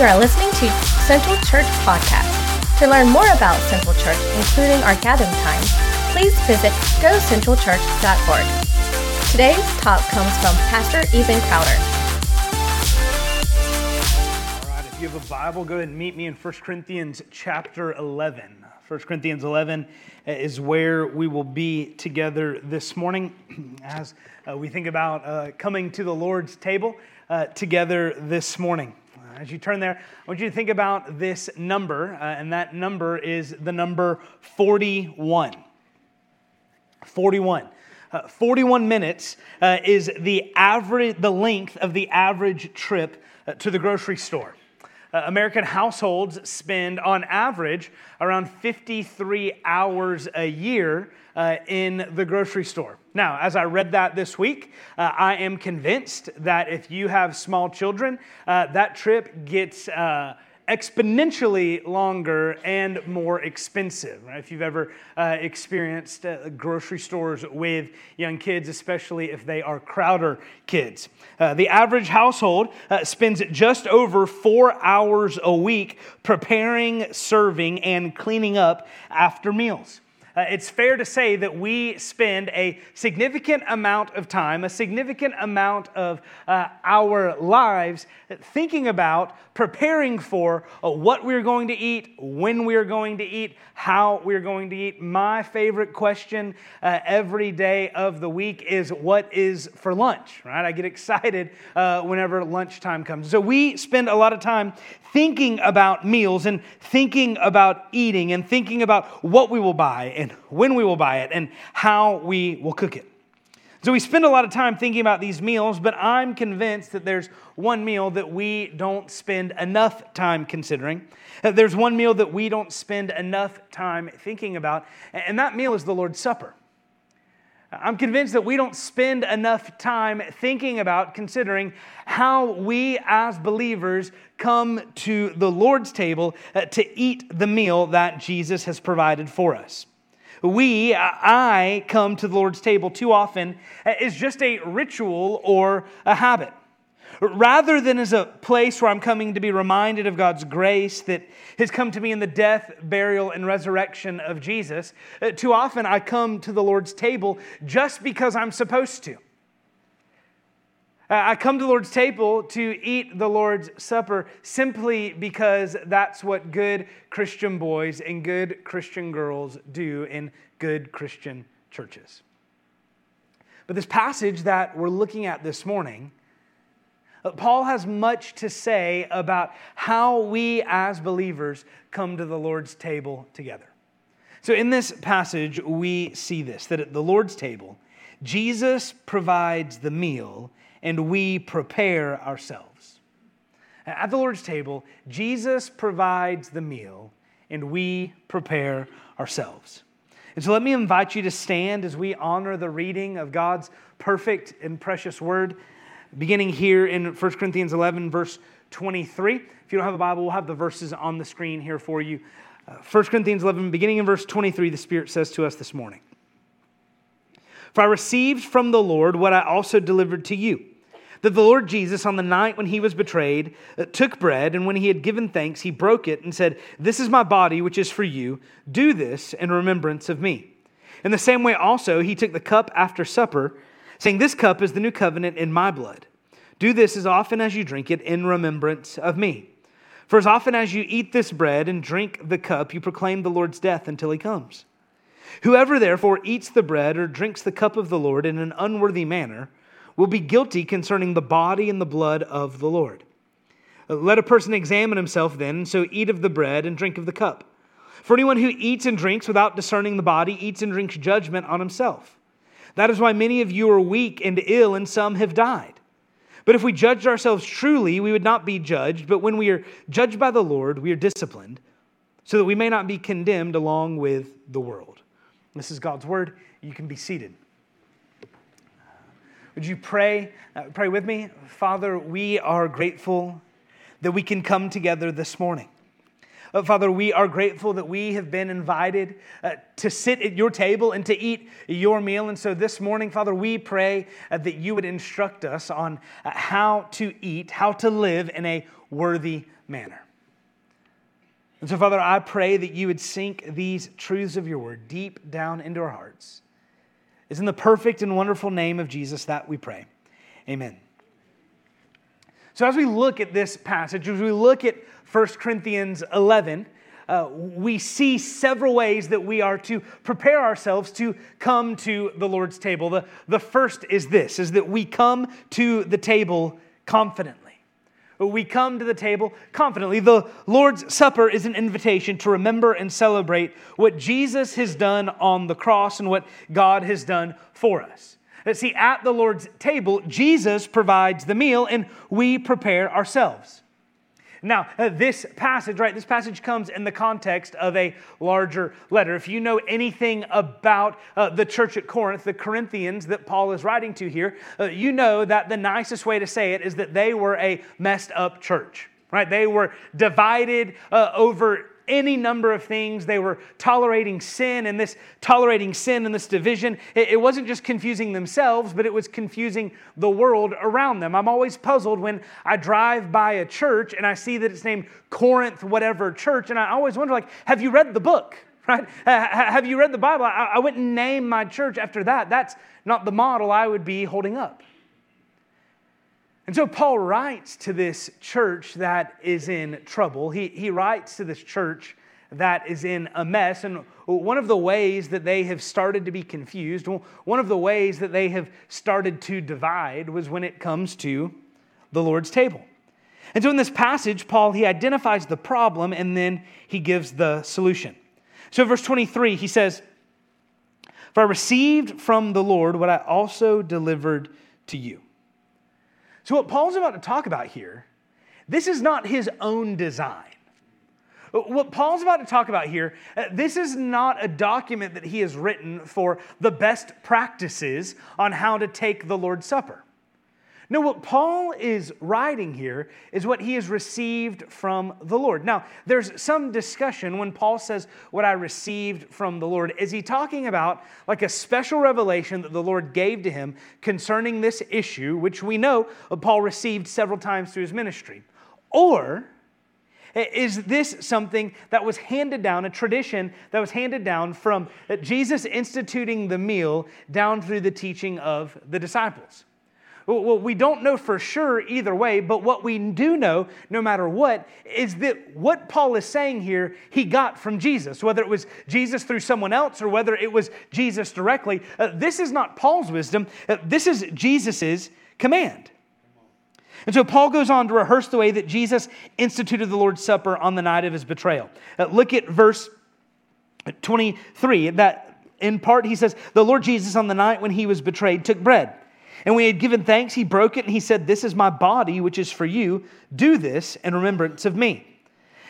You are listening to Central Church Podcast. To learn more about Central Church, including our gathering times, please visit gocentralchurch.org. Today's talk comes from Pastor Ethan Crowder. All right, if you have a Bible, go ahead and meet me in 1 Corinthians chapter 11. 1 Corinthians 11 is where we will be together this morning as uh, we think about uh, coming to the Lord's table uh, together this morning. As you turn there, I want you to think about this number, uh, and that number is the number 41. 41. Uh, 41 minutes uh, is the average, the length of the average trip uh, to the grocery store. Uh, American households spend, on average, around 53 hours a year uh, in the grocery store. Now, as I read that this week, uh, I am convinced that if you have small children, that trip gets exponentially longer and more expensive. Right? If you've ever uh, experienced uh, grocery stores with young kids, especially if they are Crowder kids, uh, the average household uh, spends just over four hours a week preparing, serving, and cleaning up after meals uh, it's fair to say that we spend a significant amount of time, a significant amount of uh, our lives thinking about preparing for uh, what we're going to eat, when we're going to eat, how we're going to eat. My favorite question uh, every day of the week is what is for lunch, right? I get excited uh, whenever lunchtime comes. So we spend a lot of time thinking about meals and thinking about eating and thinking about what we will buy and when we will buy it and how we will cook it. So we spend a lot of time thinking about these meals, but I'm convinced that there's one meal that we don't spend enough time considering. There's one meal that we don't spend enough time thinking about, and that meal is the Lord's Supper. I'm convinced that we don't spend enough time thinking about, considering how we as believers come to the Lord's table uh, to eat the meal that Jesus has provided for us. We, I, come to the Lord's table too often as just a ritual or a habit rather than as a place where I'm coming to be reminded of God's grace that has come to me in the death, burial, and resurrection of Jesus, uh, too often I come to the Lord's table just because I'm supposed to. I come to the Lord's table to eat the Lord's Supper simply because that's what good Christian boys and good Christian girls do in good Christian churches. But this passage that we're looking at this morning uh, Paul has much to say about how we as believers come to the Lord's table together. So, in this passage, we see this that at the Lord's table, Jesus provides the meal and we prepare ourselves. At the Lord's table, Jesus provides the meal and we prepare ourselves. And so let me invite you to stand as we honor the reading of God's perfect and precious word beginning here in 1 Corinthians 11, verse 23. If you don't have a Bible, we'll have the verses on the screen here for you. Uh, 1 Corinthians 11, beginning in verse 23, the Spirit says to us this morning For I received from the Lord what I also delivered to you. That the Lord Jesus, on the night when he was betrayed, uh, took bread, and when he had given thanks, he broke it and said, This is my body, which is for you. Do this in remembrance of me. In the same way, also, he took the cup after supper saying, This cup is the new covenant in my blood. Do this as often as you drink it in remembrance of me. For as often as you eat this bread and drink the cup, you proclaim the Lord's death until he comes. Whoever therefore eats the bread or drinks the cup of the Lord in an unworthy manner will be guilty concerning the body and the blood of the Lord. Uh, let a person examine himself then, so eat of the bread and drink of the cup. For anyone who eats and drinks without discerning the body eats and drinks judgment on himself. That is why many of you are weak and ill, and some have died. But if we judged ourselves truly, we would not be judged. But when we are judged by the Lord, we are disciplined, so that we may not be condemned along with the world. This is God's word. You can be seated. Would you pray? Uh, pray with me? Father, we are grateful that we can come together this morning. Uh, Father, we are grateful that we have been invited uh, to sit at your table and to eat your meal. And so this morning, Father, we pray uh, that you would instruct us on uh, how to eat, how to live in a worthy manner. And so, Father, I pray that you would sink these truths of your word deep down into our hearts. It's in the perfect and wonderful name of Jesus that we pray. Amen. So, as we look at this passage, as we look at 1 Corinthians 11, uh, we see several ways that we are to prepare ourselves to come to the Lord's table. The, the first is this, is that we come to the table confidently. We come to the table confidently. The Lord's Supper is an invitation to remember and celebrate what Jesus has done on the cross and what God has done for us. See, at the Lord's table, Jesus provides the meal and we prepare ourselves. Now, uh, this passage, right, this passage comes in the context of a larger letter. If you know anything about uh, the church at Corinth, the Corinthians that Paul is writing to here, uh, you know that the nicest way to say it is that they were a messed up church, right? They were divided uh, over any number of things. They were tolerating sin, and this tolerating sin and this division, it, it wasn't just confusing themselves, but it was confusing the world around them. I'm always puzzled when I drive by a church and I see that it's named Corinth, whatever church, and I always wonder, like, have you read the book? Right? have you read the Bible? I, I wouldn't name my church after that. That's not the model I would be holding up. And so Paul writes to this church that is in trouble. He, he writes to this church that is in a mess. And one of the ways that they have started to be confused, one of the ways that they have started to divide was when it comes to the Lord's table. And so in this passage, Paul, he identifies the problem and then he gives the solution. So verse 23, he says, For I received from the Lord what I also delivered to you so, what Paul's about to talk about here, this is not his own design. What Paul's about to talk about here, uh, this is not a document that he has written for the best practices on how to take the Lord's Supper. No, what Paul is writing here is what he has received from the Lord. Now, there's some discussion when Paul says what I received from the Lord. Is he talking about like a special revelation that the Lord gave to him concerning this issue, which we know Paul received several times through his ministry? Or is this something that was handed down, a tradition that was handed down from Jesus instituting the meal down through the teaching of the disciples? Well, we don't know for sure either way, but what we do know, no matter what, is that what Paul is saying here, he got from Jesus, whether it was Jesus through someone else or whether it was Jesus directly. Uh, this is not Paul's wisdom, uh, this is Jesus' command. And so Paul goes on to rehearse the way that Jesus instituted the Lord's Supper on the night of his betrayal. Uh, look at verse 23. That in part he says, The Lord Jesus, on the night when he was betrayed, took bread. And when he had given thanks, he broke it and he said, This is my body, which is for you. Do this in remembrance of me.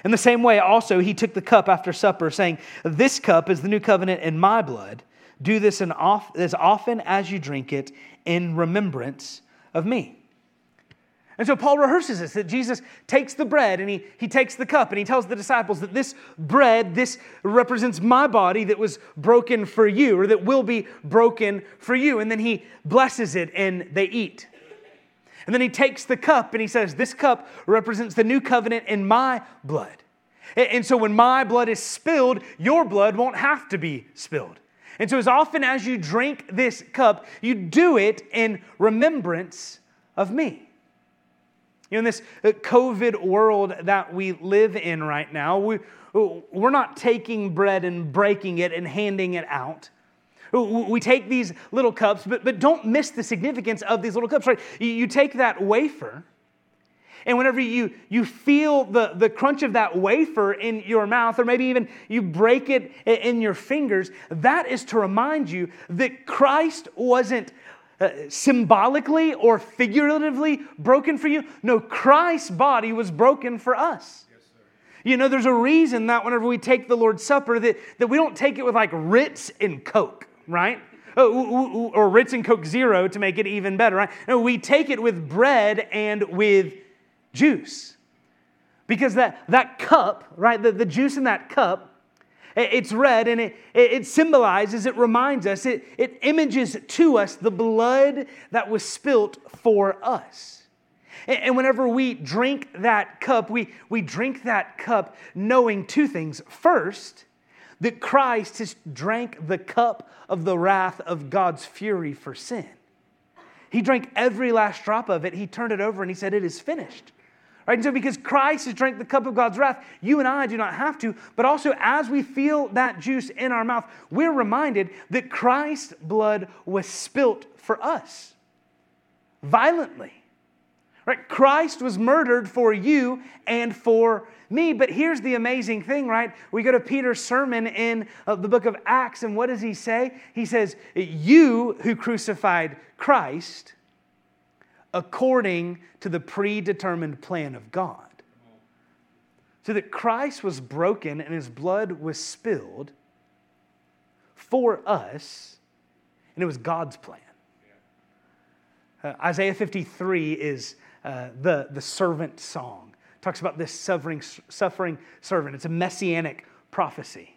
In the same way, also, he took the cup after supper, saying, This cup is the new covenant in my blood. Do this as often as you drink it in remembrance of me. And so Paul rehearses this that Jesus takes the bread and he, he takes the cup and he tells the disciples that this bread, this represents my body that was broken for you or that will be broken for you. And then he blesses it and they eat. And then he takes the cup and he says, This cup represents the new covenant in my blood. And so when my blood is spilled, your blood won't have to be spilled. And so as often as you drink this cup, you do it in remembrance of me. You know, in this uh, COVID world that we live in right now, we, we're not taking bread and breaking it and handing it out. We take these little cups, but, but don't miss the significance of these little cups, right? You, take that wafer, and whenever you, you feel the, the crunch of that wafer in your mouth, or maybe even you break it in your fingers, that is to remind you that Christ wasn't uh, Uh, symbolically or figuratively broken for you. No, Christ's body was broken for us. you know, there's a reason that whenever we take the Lord's Supper, that, that we don't take it with like Ritz and Coke, right? Oh, or Ritz and Coke Zero to make it even better, right? No, we take it with bread and with juice. Because that, that cup, right, the, the juice in that cup it's red and it, it symbolizes, it reminds us, it, it images to us the blood that was spilt for us. And whenever we drink that cup, we, we drink that cup knowing two things. First, that Christ has drank the cup of the wrath of God's fury for sin. He drank every last drop of it. He turned it over and he said, It is finished. Right? And so, because Christ has drank the cup of God's wrath, you and I do not have to. But also, as we feel that juice in our mouth, we're reminded that Christ's blood was spilt for us violently. Right? Christ was murdered for you and for me. But here's the amazing thing, right? We go to Peter's sermon in uh, the book of Acts, and what does he say? He says, You who crucified Christ according to the predetermined plan of God. So that Christ was broken and his blood was spilled for us, and it was God's plan. Uh, Isaiah 53 is uh, the, the servant song. It talks about this suffering, suffering servant. It's a messianic prophecy.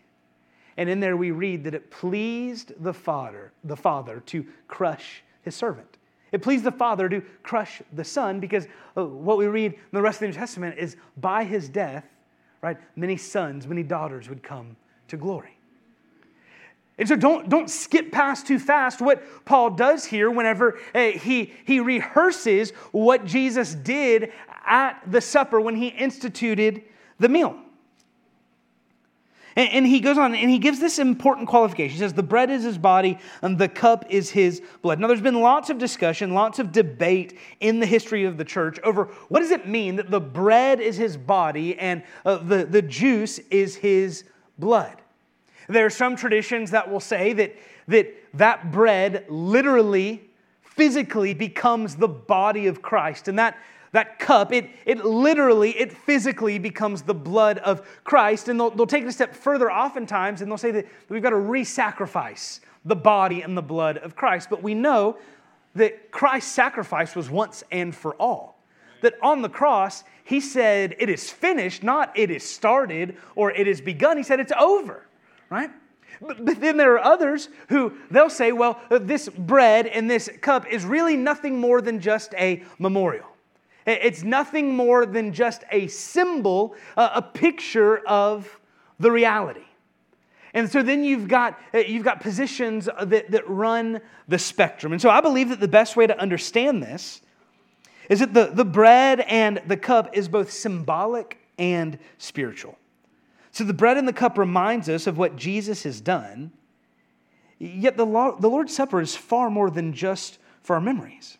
And in there we read that it pleased the Father, the Father to crush his servant. It pleased the Father to crush the Son because uh, what we read in the rest of the New Testament is by his death, right, many sons, many daughters would come to glory. And so don't, don't skip past too fast what Paul does here whenever uh, he, he rehearses what Jesus did at the supper when he instituted the meal. And, and, he goes on and he gives this important qualification. He says, The bread is his body and the cup is his blood. Now, there's been lots of discussion, lots of debate in the history of the church over what does it mean that the bread is his body and uh, the, the juice is his blood. There are some traditions that will say that that, that bread literally, physically becomes the body of Christ. And that, that cup, it, it literally, it physically becomes the blood of Christ. And they'll, they'll take it a step further oftentimes and they'll say that we've got to re sacrifice the body and the blood of Christ. But we know that Christ's sacrifice was once and for all. That on the cross, he said, It is finished, not it is started or it is begun. He said, It's over right? But then there are others who they'll say, well, this bread and this cup is really nothing more than just a memorial. It's nothing more than just a symbol, a picture of the reality. And so then you've got, uh, you've got positions that, that run the spectrum. And so I believe that the best way to understand this is that the, the bread and the cup is both symbolic and spiritual. So the bread and the cup reminds us of what Jesus has done. Yet the, the Lord's Supper is far more than just for our memories.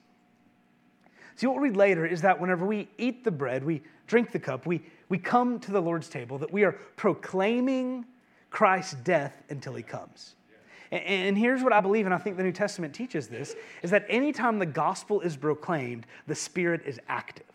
See, what we'll read later is that whenever we eat the bread, we drink the cup, we, we come to the Lord's table, that we are proclaiming Christ's death until he comes. And, and here's what I believe, and I think the New Testament teaches this, is that anytime the gospel is proclaimed, the Spirit is active.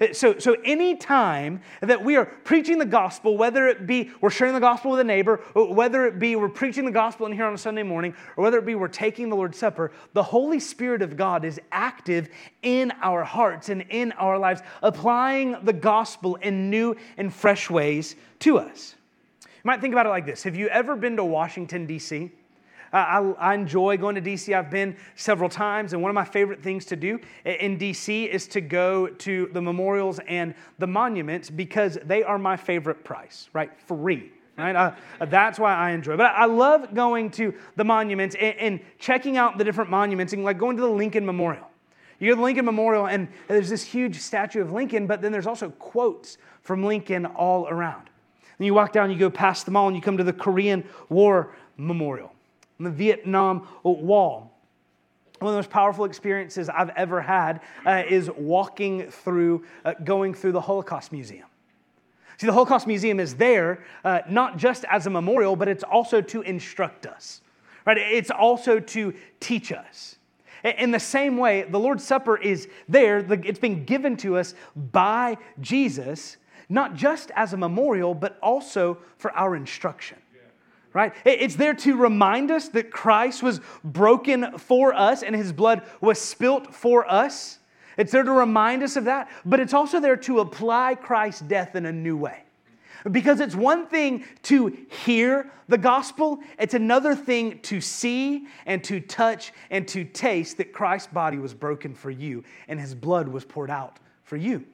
Uh, so, so any time that we are preaching the gospel, whether it be we're sharing the gospel with a neighbor, uh, whether it be we're preaching the gospel in here on a Sunday morning, or whether it be we're taking the Lord's Supper, the Holy Spirit of God is active in our hearts and in our lives, applying the gospel in new and fresh ways to us. You might think about it like this Have you ever been to Washington, D.C.? I, I, enjoy going to DC. I've been several times, and one of my favorite things to do in DC is to go to the memorials and the monuments because they are my favorite price, right? Free. Right? That's why I enjoy. But I love going to the monuments and, and checking out the different monuments, and like going to the Lincoln Memorial. You go to the Lincoln Memorial, and there's this huge statue of Lincoln, but then there's also quotes from Lincoln all around. And you walk down, you go past the mall, and you come to the Korean War Memorial the Vietnam Wall. One of the most powerful experiences I've ever had uh, is walking through, uh, going through the Holocaust Museum. See, the Holocaust Museum is there uh, not just as a memorial, but it's also to instruct us, right? It's also to teach us. In the same way, the Lord's Supper is there, it's been given to us by Jesus, not just as a memorial, but also for our instruction right? It's there to remind us that Christ was broken for us and his blood was spilt for us. It's there to remind us of that, but it's also there to apply Christ's death in a new way. Because it's one thing to hear the gospel, it's another thing to see and to touch and to taste that Christ's body was broken for you and his blood was poured out for you.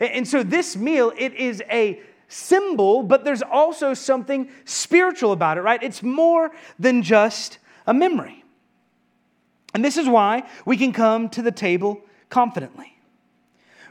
And so this meal, it is a symbol, but there's also something spiritual about it, right? It's more than just a memory. And this is why we can come to the table confidently.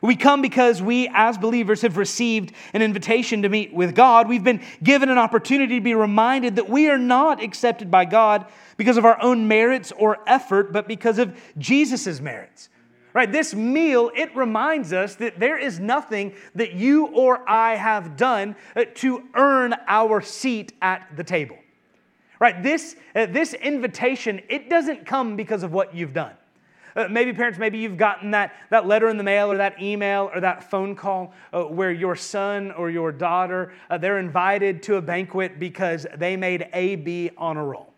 We come because we, as believers, have received an invitation to meet with God. We've been given an opportunity to be reminded that we are not accepted by God because of our own merits or effort, but because of Jesus' merits. Right? This meal, it reminds us that there is nothing that you or I have done uh, to earn our seat at the table. Right? This, uh, this invitation, it doesn't come because of what you've done. Uh, maybe parents, maybe you've gotten that, that letter in the mail or that email or that phone call uh, where your son or your daughter, uh, they're invited to a banquet because they made A, B on a roll.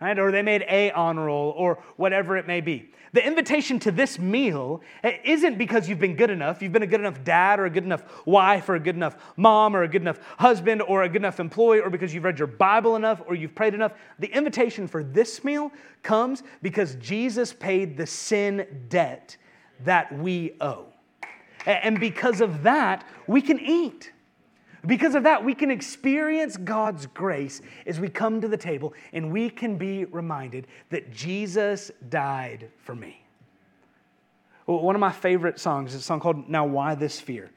Right? Or they made A honor roll or whatever it may be. The invitation to this meal isn't because you've been good enough. You've been a good enough dad or a good enough wife or a good enough mom or a good enough husband or a good enough employee or because you've read your Bible enough or you've prayed enough. The invitation for this meal comes because Jesus paid the sin debt that we owe. And because of that, we can eat. Because of that, we can experience God's grace as we come to the table and we can be reminded that Jesus died for me. One of my favorite songs is a song called Now Why This Fear.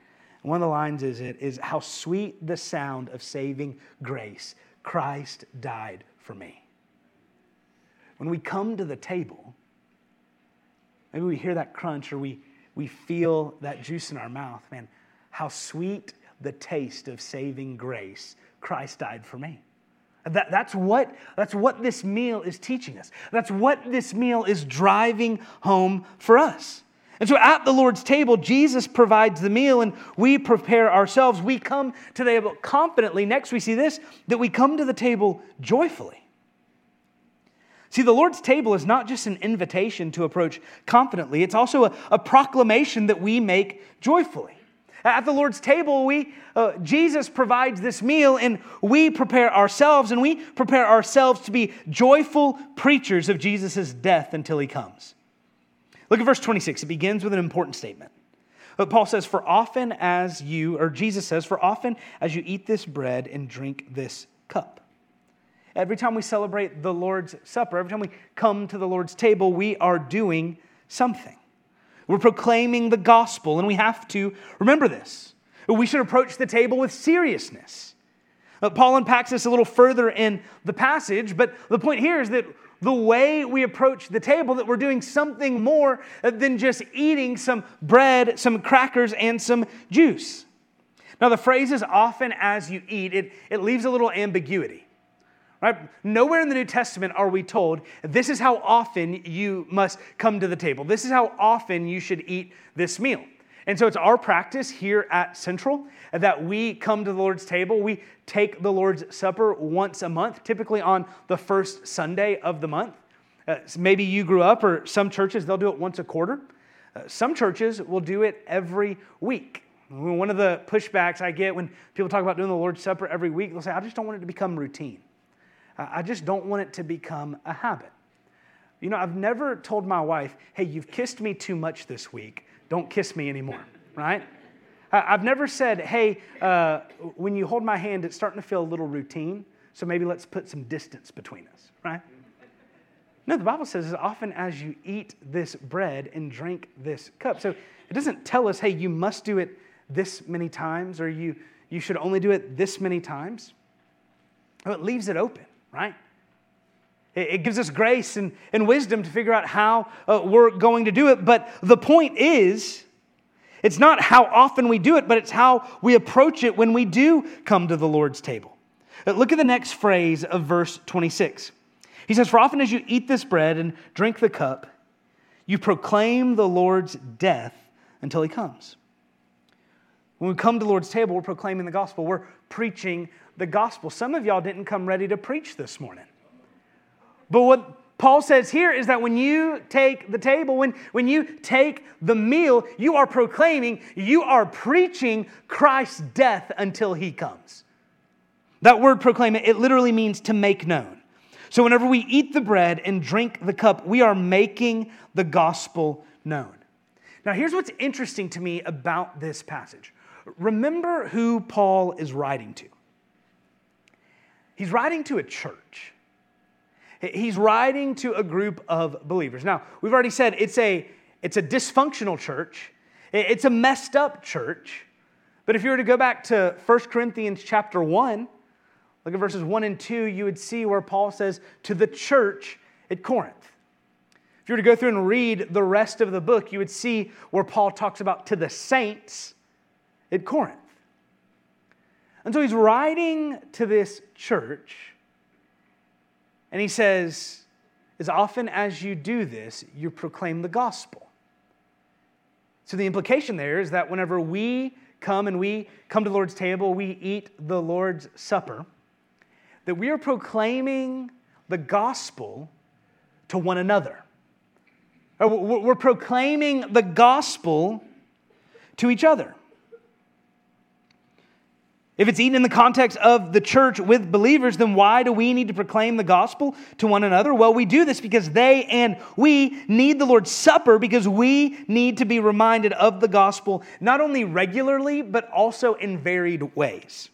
And one of the lines is it is how sweet the sound of saving grace. Christ died for me. When we come to the table, maybe we hear that crunch or we, we feel that juice in our mouth. Man, how sweet the taste of saving grace. Christ died for me. That, that's, what, that's what this meal is teaching us. That's what this meal is driving home for us. And so at the Lord's table, Jesus provides the meal and we prepare ourselves. We come to the table confidently. Next, we see this that we come to the table joyfully. See, the Lord's table is not just an invitation to approach confidently, it's also a, a proclamation that we make joyfully. At the Lord's table, we, uh, Jesus provides this meal and we prepare ourselves and we prepare ourselves to be joyful preachers of Jesus' death until he comes. Look at verse 26. It begins with an important statement. But Paul says, For often as you, or Jesus says, For often as you eat this bread and drink this cup. Every time we celebrate the Lord's Supper, every time we come to the Lord's table, we are doing something. We're proclaiming the gospel, and we have to remember this. We should approach the table with seriousness. Uh, Paul unpacks this a little further in the passage, but the point here is that the way we approach the table, that we're doing something more than just eating some bread, some crackers, and some juice. Now, the phrase is often as you eat, it, it leaves a little ambiguity. Right? Nowhere in the New Testament are we told this is how often you must come to the table. This is how often you should eat this meal. And so it's our practice here at Central that we come to the Lord's table. We take the Lord's Supper once a month, typically on the first Sunday of the month. Uh, maybe you grew up, or some churches, they'll do it once a quarter. Uh, some churches will do it every week. One of the pushbacks I get when people talk about doing the Lord's Supper every week, they'll say, I just don't want it to become routine. I just don't want it to become a habit. You know, I've never told my wife, hey, you've kissed me too much this week. Don't kiss me anymore, right? I've never said, hey, uh, when you hold my hand, it's starting to feel a little routine, so maybe let's put some distance between us, right? No, the Bible says as often as you eat this bread and drink this cup. So it doesn't tell us, hey, you must do it this many times or you, you should only do it this many times. It leaves it open right? It gives us grace and, and wisdom to figure out how uh, we're going to do it. But the point is, it's not how often we do it, but it's how we approach it when we do come to the Lord's table. Uh, look at the next phrase of verse 26. He says, For often as you eat this bread and drink the cup, you proclaim the Lord's death until he comes. When we come to the Lord's table, we're proclaiming the gospel. We're preaching the gospel. Some of y'all didn't come ready to preach this morning. But what Paul says here is that when you take the table, when, when you take the meal, you are proclaiming, you are preaching Christ's death until he comes. That word proclaim, it literally means to make known. So whenever we eat the bread and drink the cup, we are making the gospel known. Now, here's what's interesting to me about this passage. Remember who Paul is writing to. He's writing to a church. He's writing to a group of believers. Now, we've already said it's a, it's a dysfunctional church, it's a messed up church. But if you were to go back to 1 Corinthians chapter 1, look at verses 1 and 2, you would see where Paul says, To the church at Corinth. If you were to go through and read the rest of the book, you would see where Paul talks about to the saints at Corinth. And so he's writing to this church, and he says, As often as you do this, you proclaim the gospel. So the implication there is that whenever we come and we come to the Lord's table, we eat the Lord's supper, that we are proclaiming the gospel to one another. Uh, we're proclaiming the gospel to each other. If it's eaten in the context of the church with believers, then why do we need to proclaim the gospel to one another? Well, we do this because they and we need the Lord's Supper because we need to be reminded of the gospel not only regularly, but also in varied ways.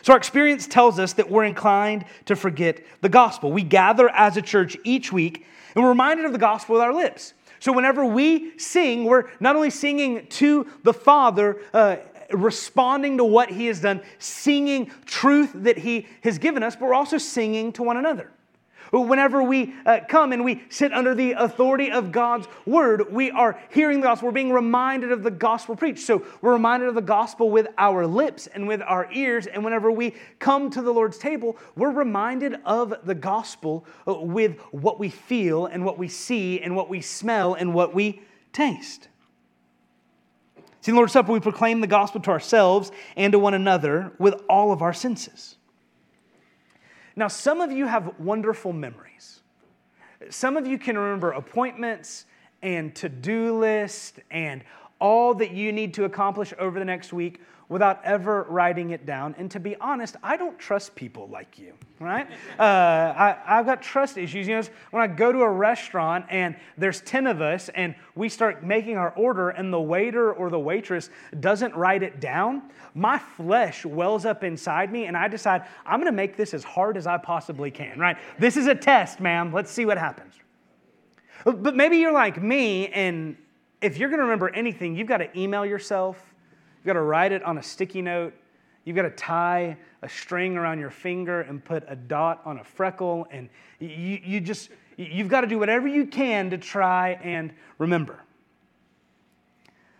So, our experience tells us that we're inclined to forget the gospel. We gather as a church each week and we're reminded of the gospel with our lips. So, whenever we sing, we're not only singing to the Father, uh, responding to what He has done, singing truth that He has given us, but we're also singing to one another. Whenever we uh, come and we sit under the authority of God's word, we are hearing the gospel. We're being reminded of the gospel preached. So we're reminded of the gospel with our lips and with our ears. And whenever we come to the Lord's table, we're reminded of the gospel uh, with what we feel and what we see and what we smell and what we taste. See, in Lord's Supper, we proclaim the gospel to ourselves and to one another with all of our senses. Now, some of you have wonderful memories. Some of you can remember appointments and to do lists and all that you need to accomplish over the next week without ever writing it down. And to be honest, I don't trust people like you, right? Uh, I, have got trust issues. You know, when I go to a restaurant and there's 10 of us and we start making our order and the waiter or the waitress doesn't write it down, my flesh wells up inside me and I decide, I'm going to make this as hard as I possibly can, right? This is a test, ma'am. Let's see what happens. But maybe you're like me, and if you're going to remember anything, you've got to email yourself You've got to write it on a sticky note. You've got to tie a string around your finger and put a dot on a freckle. And you, you just, you've got to do whatever you can to try and remember.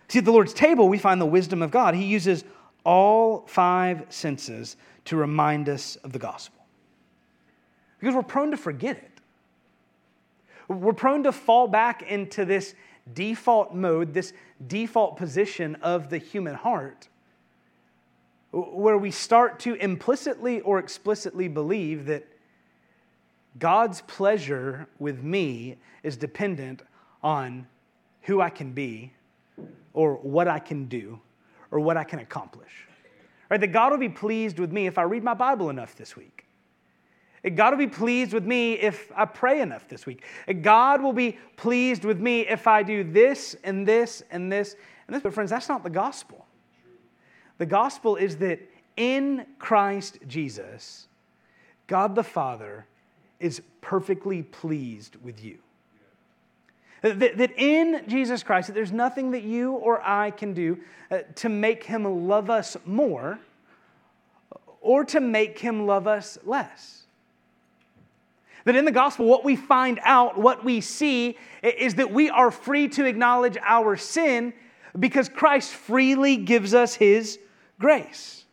See, at the Lord's table, we find the wisdom of God. He uses all five senses to remind us of the gospel. Because we're prone to forget it. We're prone to fall back into this default mode, this default position of the human heart, where we start to implicitly or explicitly believe that God's pleasure with me is dependent on who I can be or what I can do or what I can accomplish. Right? That God will be pleased with me if I read my Bible enough this week. God will be pleased with me if I pray enough this week. God will be pleased with me if I do this and this and this and this. But, friends, that's not the gospel. The gospel is that in Christ Jesus, God the Father is perfectly pleased with you. That, in Jesus Christ, there's nothing that you or I can do uh, to make him love us more or to make him love us less. That in the gospel, what we find out, what we see, is that we are free to acknowledge our sin because Christ freely gives us his grace.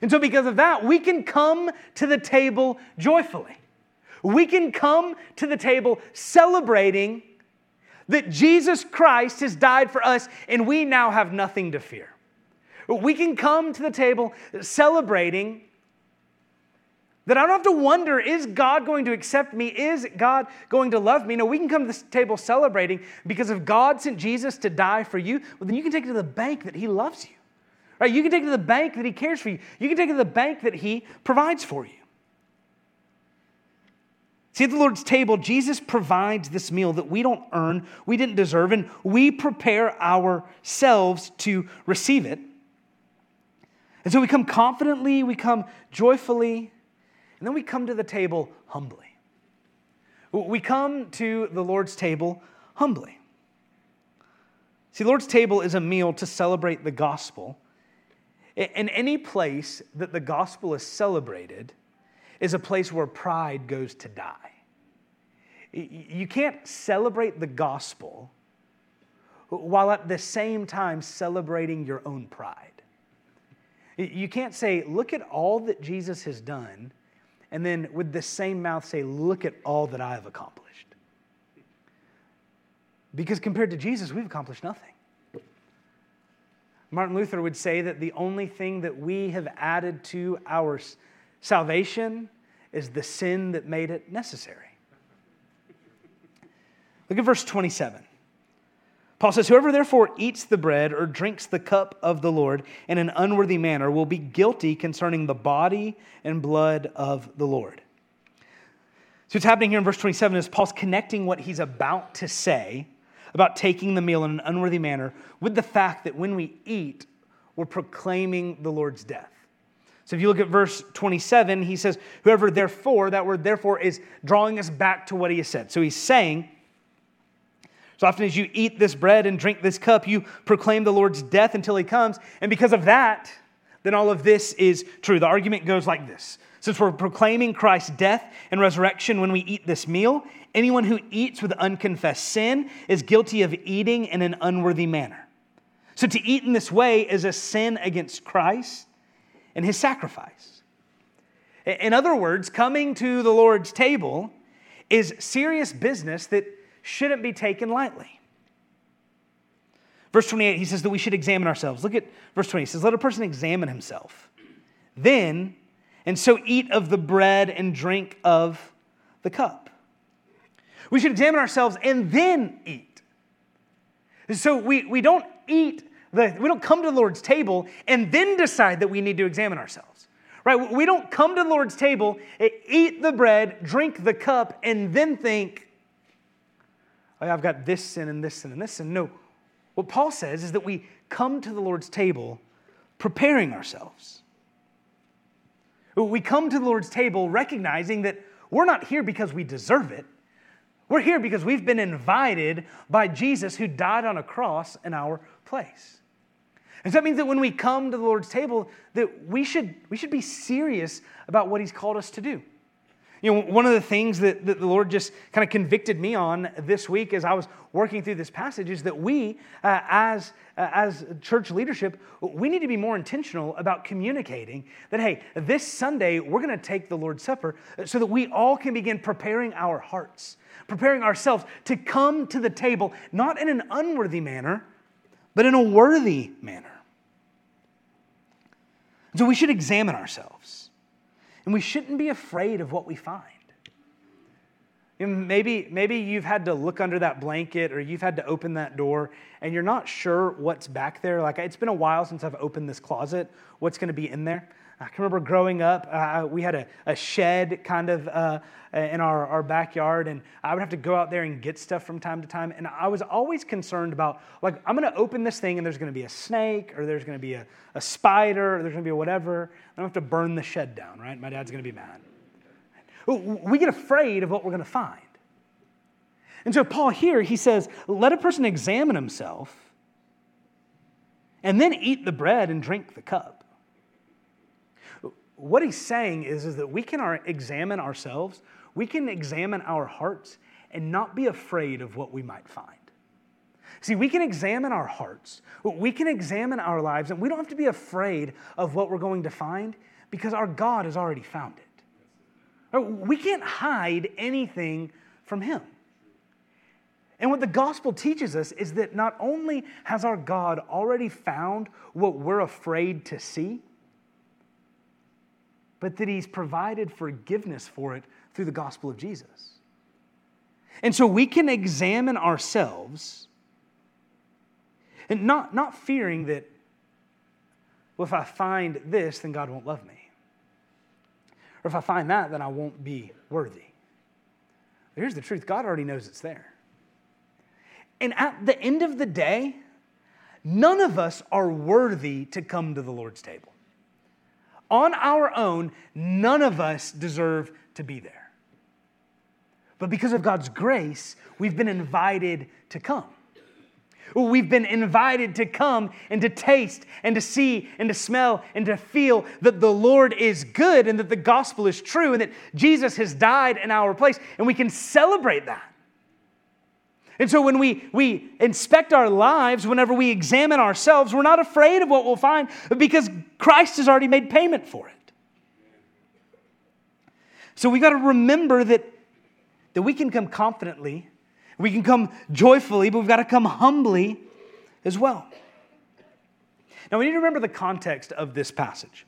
And so, because of that, we can come to the table joyfully. We can come to the table celebrating that Jesus Christ has died for us and we now have nothing to fear. We can come to the table celebrating that I don't have to wonder, is God going to accept me? Is God going to love me? No, we can come to this table celebrating because if God sent Jesus to die for you, well, then you can take it to the bank that He loves you. Right? You can take it to the bank that He cares for you. You can take it to the bank that He provides for you. See, at the Lord's table, Jesus provides this meal that we don't earn, we didn't deserve, and we prepare ourselves to receive it. And so we come confidently, we come joyfully, and then we come to the table humbly. We come to the Lord's table humbly. See, Lord's table is a meal to celebrate the gospel. In any place that the gospel is celebrated, is a place where pride goes to die. You can't celebrate the gospel while at the same time celebrating your own pride. You can't say, look at all that Jesus has done, and then with the same mouth say, look at all that I have accomplished. Because compared to Jesus, we've accomplished nothing. Martin Luther would say that the only thing that we have added to our salvation is the sin that made it necessary. Look at verse 27. Paul says, Whoever therefore eats the bread or drinks the cup of the Lord in an unworthy manner will be guilty concerning the body and blood of the Lord. So, what's happening here in verse 27 is Paul's connecting what he's about to say about taking the meal in an unworthy manner with the fact that when we eat, we're proclaiming the Lord's death. So if you look at verse 27, he says, Whoever therefore, that word therefore is drawing us back to what he has said. So he's saying, So often as you eat this bread and drink this cup, you proclaim the Lord's death until he comes. And because of that, then all of this is true. The argument goes like this Since we're proclaiming Christ's death and resurrection when we eat this meal, Anyone who eats with unconfessed sin is guilty of eating in an unworthy manner. So to eat in this way is a sin against Christ and his sacrifice. In other words, coming to the Lord's table is serious business that shouldn't be taken lightly. Verse 28, he says that we should examine ourselves. Look at verse 20. He says, Let a person examine himself. Then, and so eat of the bread and drink of the cup. We should examine ourselves and then eat. So we, we don't eat, the, we don't come to the Lord's table and then decide that we need to examine ourselves. Right? We don't come to the Lord's table, eat the bread, drink the cup, and then think, oh, I've got this sin and this sin and this sin. No. What Paul says is that we come to the Lord's table preparing ourselves. We come to the Lord's table recognizing that we're not here because we deserve it. We're here because we've been invited by Jesus who died on a cross in our place. And so that means that when we come to the Lord's table, that we should, we should be serious about what He's called us to do. You know, one of the things that, that the Lord just kind of convicted me on this week as I was working through this passage is that we, uh, as, uh, as church leadership, we need to be more intentional about communicating that, hey, this Sunday we're going to take the Lord's Supper so that we all can begin preparing our hearts preparing ourselves to come to the table, not in an unworthy manner, but in a worthy manner. So we should examine ourselves. And we shouldn't be afraid of what we find. maybe, maybe you've had to look under that blanket or you've had to open that door and you're not sure what's back there. Like, it's been a while since I've opened this closet. What's going to be in there? I can remember growing up, uh, we had a, a, shed kind of uh, in our, our backyard, and I would have to go out there and get stuff from time to time. And I was always concerned about, like, I'm going to open this thing, and there's going to be a snake, or there's going to be a, a spider, or there's going to be a whatever. I don't have to burn the shed down, right? My dad's going to be mad. We get afraid of what we're going to find. And so, Paul here, he says, let a person examine himself and then eat the bread and drink the cup what he's saying is, is that we can our, examine ourselves, we can examine our hearts and not be afraid of what we might find. See, we can examine our hearts, we can examine our lives, and we don't have to be afraid of what we're going to find because our God has already found it. We can't hide anything from Him. And what the gospel teaches us is that not only has our God already found what we're afraid to see, but that He's provided forgiveness for it through the gospel of Jesus. And so we can examine ourselves and not, not fearing that, well, if I find this, then God won't love me. Or if I find that, then I won't be worthy. Here's the truth God already knows it's there. And at the end of the day, none of us are worthy to come to the Lord's table. On our own, none of us deserve to be there. But because of God's grace, we've been invited to come. We've been invited to come and to taste and to see and to smell and to feel that the Lord is good and that the gospel is true and that Jesus has died in our place. And we can celebrate that. And so when we, we inspect our lives, whenever we examine ourselves, we're not afraid of what we'll find because Christ has already made payment for it. So we got to remember that, that we can come confidently we can come joyfully, but we've got to come humbly as well. Now, we need to remember the context of this passage.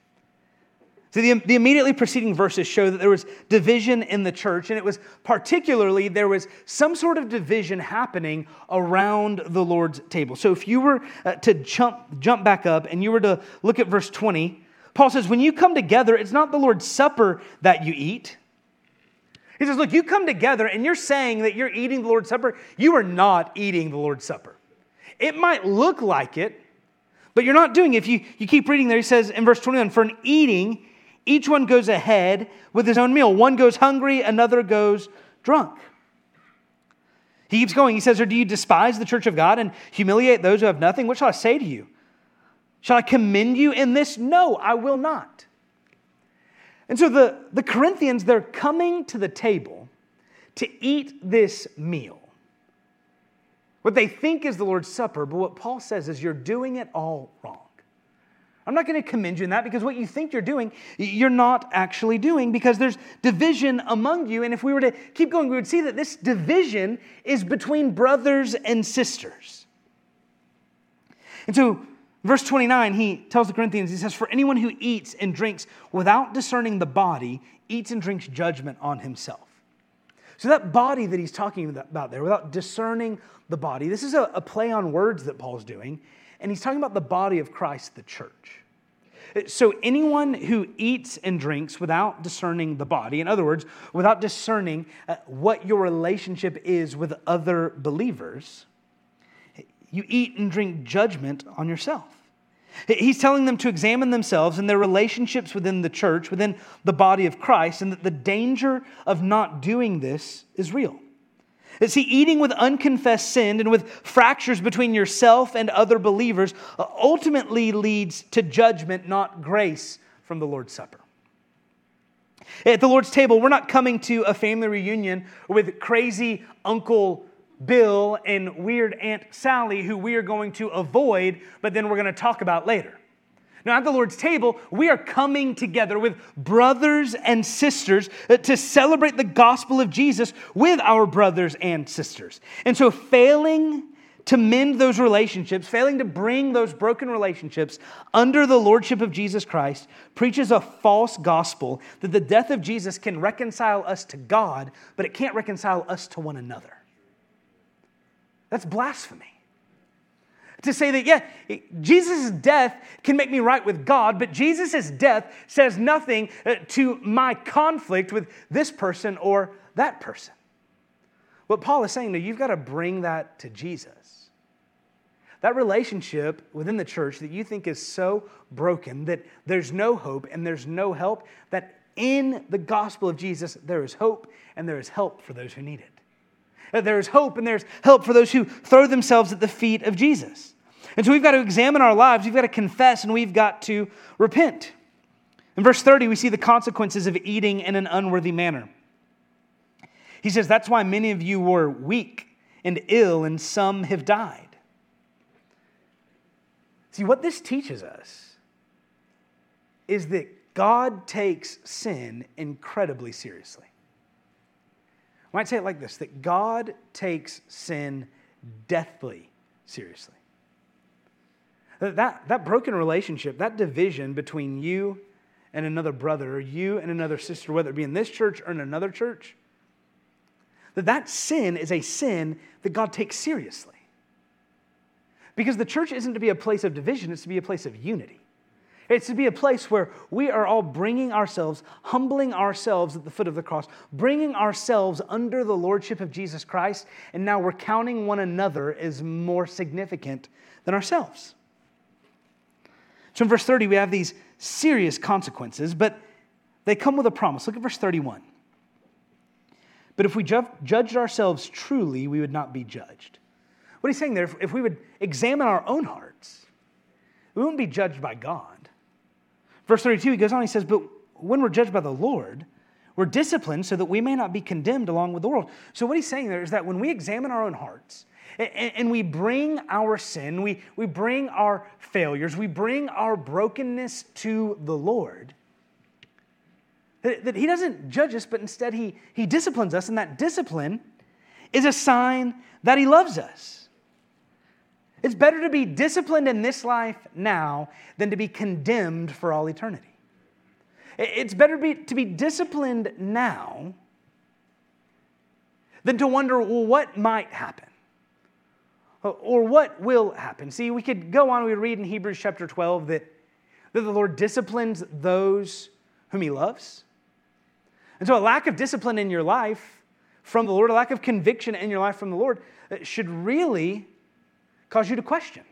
So, the, the immediately preceding verses show that there was division in the church, and it was particularly there was some sort of division happening around the Lord's table. So, if you were uh, to jump, jump back up and you were to look at verse 20, Paul says, When you come together, it's not the Lord's supper that you eat he says, Look, you come together and you're saying that you're eating the Lord's Supper. You are not eating the Lord's Supper. It might look like it, but you're not doing it. If you, you keep reading there, he says in verse 21 For an eating, each one goes ahead with his own meal. One goes hungry, another goes drunk. He keeps going. He says, Or do you despise the church of God and humiliate those who have nothing? What shall I say to you? Shall I commend you in this? No, I will not. And so the, the Corinthians, they're coming to the table to eat this meal. What they think is the Lord's Supper, but what Paul says is you're doing it all wrong. I'm not going to commend you in that because what you think you're doing, you're not actually doing because there's division among you. And if we were to keep going, we would see that this division is between brothers and sisters. And so Verse 29, he tells the Corinthians, he says, For anyone who eats and drinks without discerning the body eats and drinks judgment on himself. So, that body that he's talking about there, without discerning the body, this is a, a play on words that Paul's doing, and he's talking about the body of Christ, the church. So, anyone who eats and drinks without discerning the body, in other words, without discerning uh, what your relationship is with other believers, you eat and drink judgment on yourself. He's telling them to examine themselves and their relationships within the church, within the body of Christ, and that the danger of not doing this is real. See, eating with unconfessed sin and with fractures between yourself and other believers uh, ultimately leads to judgment, not grace from the Lord's Supper. At the Lord's table, we're not coming to a family reunion with crazy Uncle Bill and weird Aunt Sally, who we are going to avoid, but then we're going to talk about later. Now, at the Lord's table, we are coming together with brothers and sisters uh, to celebrate the gospel of Jesus with our brothers and sisters. And so, failing to mend those relationships, failing to bring those broken relationships under the lordship of Jesus Christ, preaches a false gospel that the death of Jesus can reconcile us to God, but it can't reconcile us to one another. That's blasphemy. To say that, yeah, Jesus' death can make me right with God, but Jesus' death says nothing uh, to my conflict with this person or that person. What Paul is saying, no, you've got to bring that to Jesus. That relationship within the church that you think is so broken that there's no hope and there's no help, that in the gospel of Jesus, there is hope and there is help for those who need it. There's hope and there's help for those who throw themselves at the feet of Jesus. And so we've got to examine our lives, we've got to confess, and we've got to repent. In verse 30, we see the consequences of eating in an unworthy manner. He says, That's why many of you were weak and ill, and some have died. See, what this teaches us is that God takes sin incredibly seriously. I might say it like this that God takes sin deathly seriously. That, that broken relationship, that division between you and another brother, or you and another sister, whether it be in this church or in another church, that that sin is a sin that God takes seriously. Because the church isn't to be a place of division, it's to be a place of unity. It's to be a place where we are all bringing ourselves, humbling ourselves at the foot of the cross, bringing ourselves under the lordship of Jesus Christ, and now we're counting one another as more significant than ourselves. So in verse 30, we have these serious consequences, but they come with a promise. Look at verse 31. But if we ju- judged ourselves truly, we would not be judged. What he's saying there, if, if we would examine our own hearts, we wouldn't be judged by God. Verse 32, he goes on, he says, But when we're judged by the Lord, we're disciplined so that we may not be condemned along with the world. So, what he's saying there is that when we examine our own hearts and, and we bring our sin, we, we bring our failures, we bring our brokenness to the Lord, that, that he doesn't judge us, but instead he, he disciplines us, and that discipline is a sign that he loves us. It's better to be disciplined in this life now than to be condemned for all eternity. It's better be, to be disciplined now than to wonder, well, what might happen? Or what will happen? See, we could go on, we read in Hebrews chapter 12 that, that the Lord disciplines those whom he loves. And so, a lack of discipline in your life from the Lord, a lack of conviction in your life from the Lord, uh, should really cause you to question.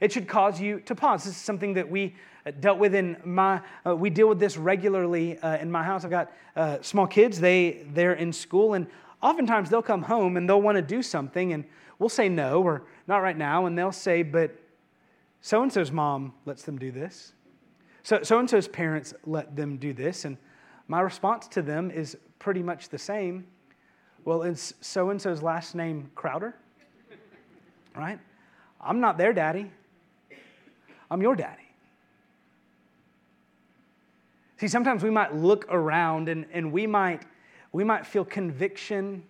It should cause you to pause. This is something that we uh, dealt with in my, uh, we deal with this regularly uh, in my house. I've got uh, small kids, they, they're in school, and oftentimes they'll come home and they'll want to do something, and we'll say no, or not right now, and they'll say, but so and so's mom lets them do this. So and so's parents let them do this. And my response to them is pretty much the same. Well, it's so and so's last name Crowder? Right? I'm not their daddy, I'm your daddy. See, sometimes we might look around and, and we, might, we might feel conviction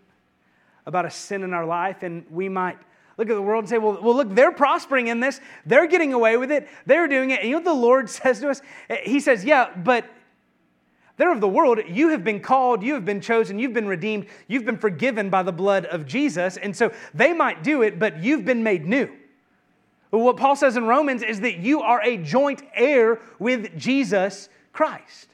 about a sin in our life, and we might look at the world and say, well, well, look, they're prospering in this. They're getting away with it. They're doing it. And you know what the Lord says to us? He says, yeah, but they're of the world. You have been called, you have been chosen, you've been redeemed, you've been forgiven by the blood of Jesus. And so they might do it, but you've been made new. What Paul says in Romans is that you are a joint heir with Jesus Christ.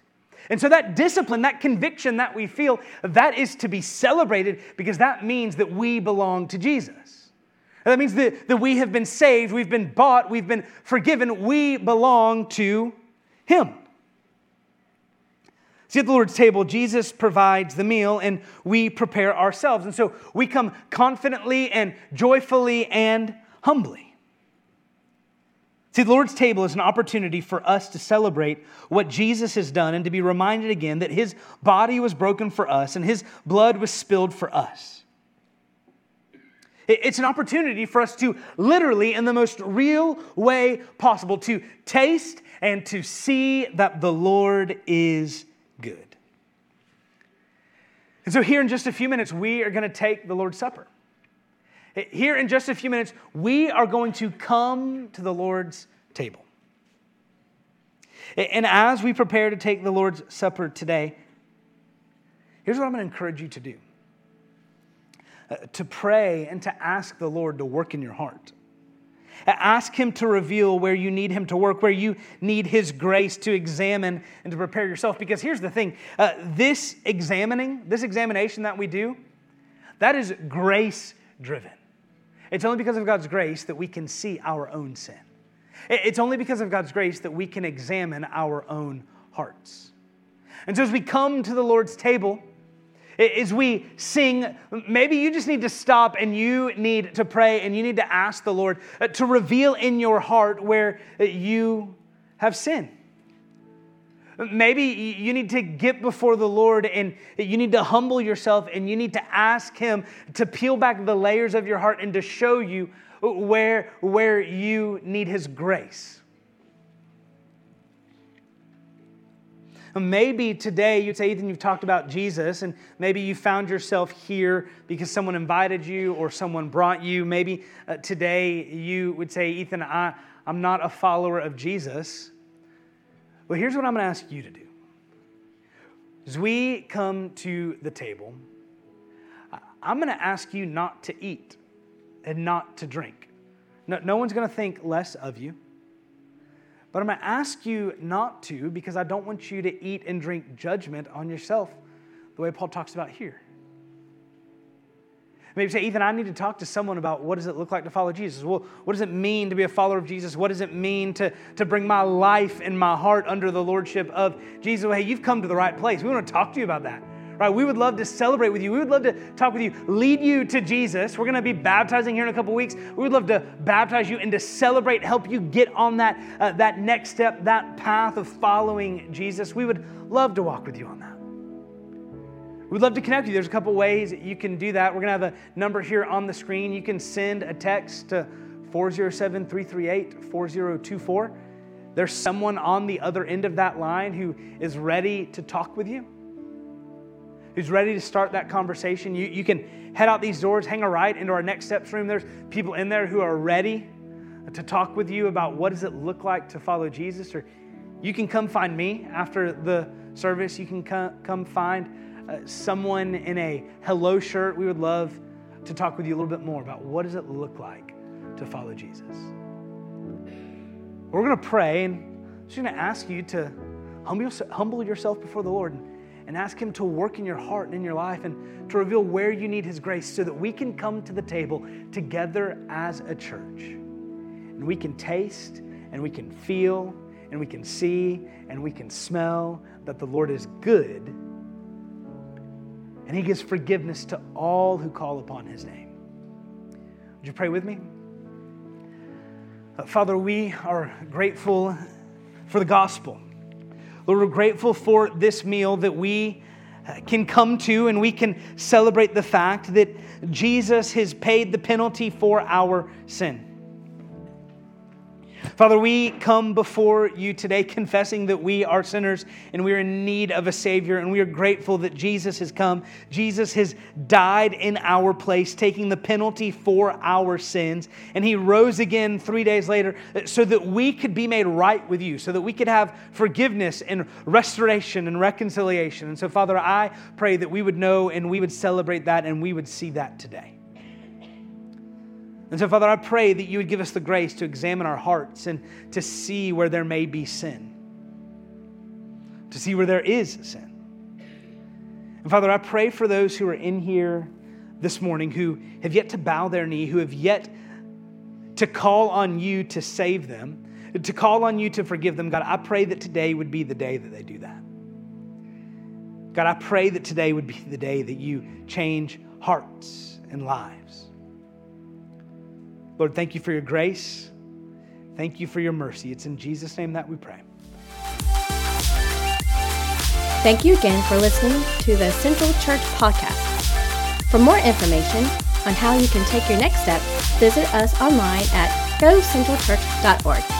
And so that discipline, that conviction that we feel, that is to be celebrated because that means that we belong to Jesus. That means that, that we have been saved, we've been bought, we've been forgiven, we belong to Him. See, at the Lord's table, Jesus provides the meal and we prepare ourselves. And so we come confidently and joyfully and humbly. See, the Lord's table is an opportunity for us to celebrate what Jesus has done and to be reminded again that his body was broken for us and his blood was spilled for us. It's an opportunity for us to literally, in the most real way possible, to taste and to see that the Lord is good. And so, here in just a few minutes, we are going to take the Lord's Supper. Here in just a few minutes, we are going to come to the Lord's table. And as we prepare to take the Lord's Supper today, here's what I'm going to encourage you to do uh, to pray and to ask the Lord to work in your heart. Ask Him to reveal where you need Him to work, where you need His grace to examine and to prepare yourself. Because here's the thing uh, this examining, this examination that we do, that is grace driven. It's only because of God's grace that we can see our own sin. It's only because of God's grace that we can examine our own hearts. And so as we come to the Lord's table, as we sing, maybe you just need to stop and you need to pray and you need to ask the Lord uh, to reveal in your heart where you have sinned. Maybe you need to get before the Lord and you need to humble yourself and you need to ask Him to peel back the layers of your heart and to show you where, where you need His grace. Maybe today you'd say, Ethan, you've talked about Jesus, and maybe you found yourself here because someone invited you or someone brought you. Maybe uh, today you would say, Ethan, I, I'm not a follower of Jesus. Well, here's what I'm going to ask you to do. As we come to the table, I'm going to ask you not to eat and not to drink. No, no one's going to think less of you. But I'm going to ask you not to because I don't want you to eat and drink judgment on yourself the way Paul talks about here. Maybe say, Ethan, I need to talk to someone about what does it look like to follow Jesus? Well, what does it mean to be a follower of Jesus? What does it mean to, to bring my life and my heart under the lordship of Jesus? Well, hey, you've come to the right place. We want to talk to you about that. Right? We would love to celebrate with you. We would love to talk with you, lead you to Jesus. We're going to be baptizing here in a couple weeks. We would love to baptize you and to celebrate, help you get on that, uh, that next step, that path of following Jesus. We would love to walk with you on that. We'd love to connect with you. There's a couple ways you can do that. We're going to have a number here on the screen. You can send a text to 407 338 4024. There's someone on the other end of that line who is ready to talk with you, who's ready to start that conversation. You, you can head out these doors, hang a right into our next steps room. There's people in there who are ready to talk with you about what does it look like to follow Jesus. Or you can come find me after the service. You can come find uh, someone in a hello shirt, we would love to talk with you a little bit more about what does it look like to follow Jesus. We're going to pray, and just going to ask you to humble yourself before the Lord and ask Him to work in your heart and in your life and to reveal where you need His grace so that we can come to the table together as a church. And we can taste and we can feel and we can see and we can smell that the Lord is good and he gives forgiveness to all who call upon his name. Would you pray with me? Uh, Father, we are grateful for the gospel. Lord, we're grateful for this meal that we uh, can come to and we can celebrate the fact that Jesus has paid the penalty for our sin. Father, we come before you today confessing that we are sinners and we are in need of a Savior, and we are grateful that Jesus has come. Jesus has died in our place, taking the penalty for our sins, and He rose again three days later so that we could be made right with you, so that we could have forgiveness and restoration and reconciliation. And so, Father, I pray that we would know and we would celebrate that and we would see that today. And so, Father, I pray that you would give us the grace to examine our hearts and to see where there may be sin, to see where there is sin. And Father, I pray for those who are in here this morning who have yet to bow their knee, who have yet to call on you to save them, to call on you to forgive them. God, I pray that today would be the day that they do that. God, I pray that today would be the day that you change hearts and lives. Lord, thank you for your grace. Thank you for your mercy. It's in Jesus' name that we pray. Thank you again for listening to the Central Church Podcast. For more information on how you can take your next step, visit us online at gocentralchurch.org.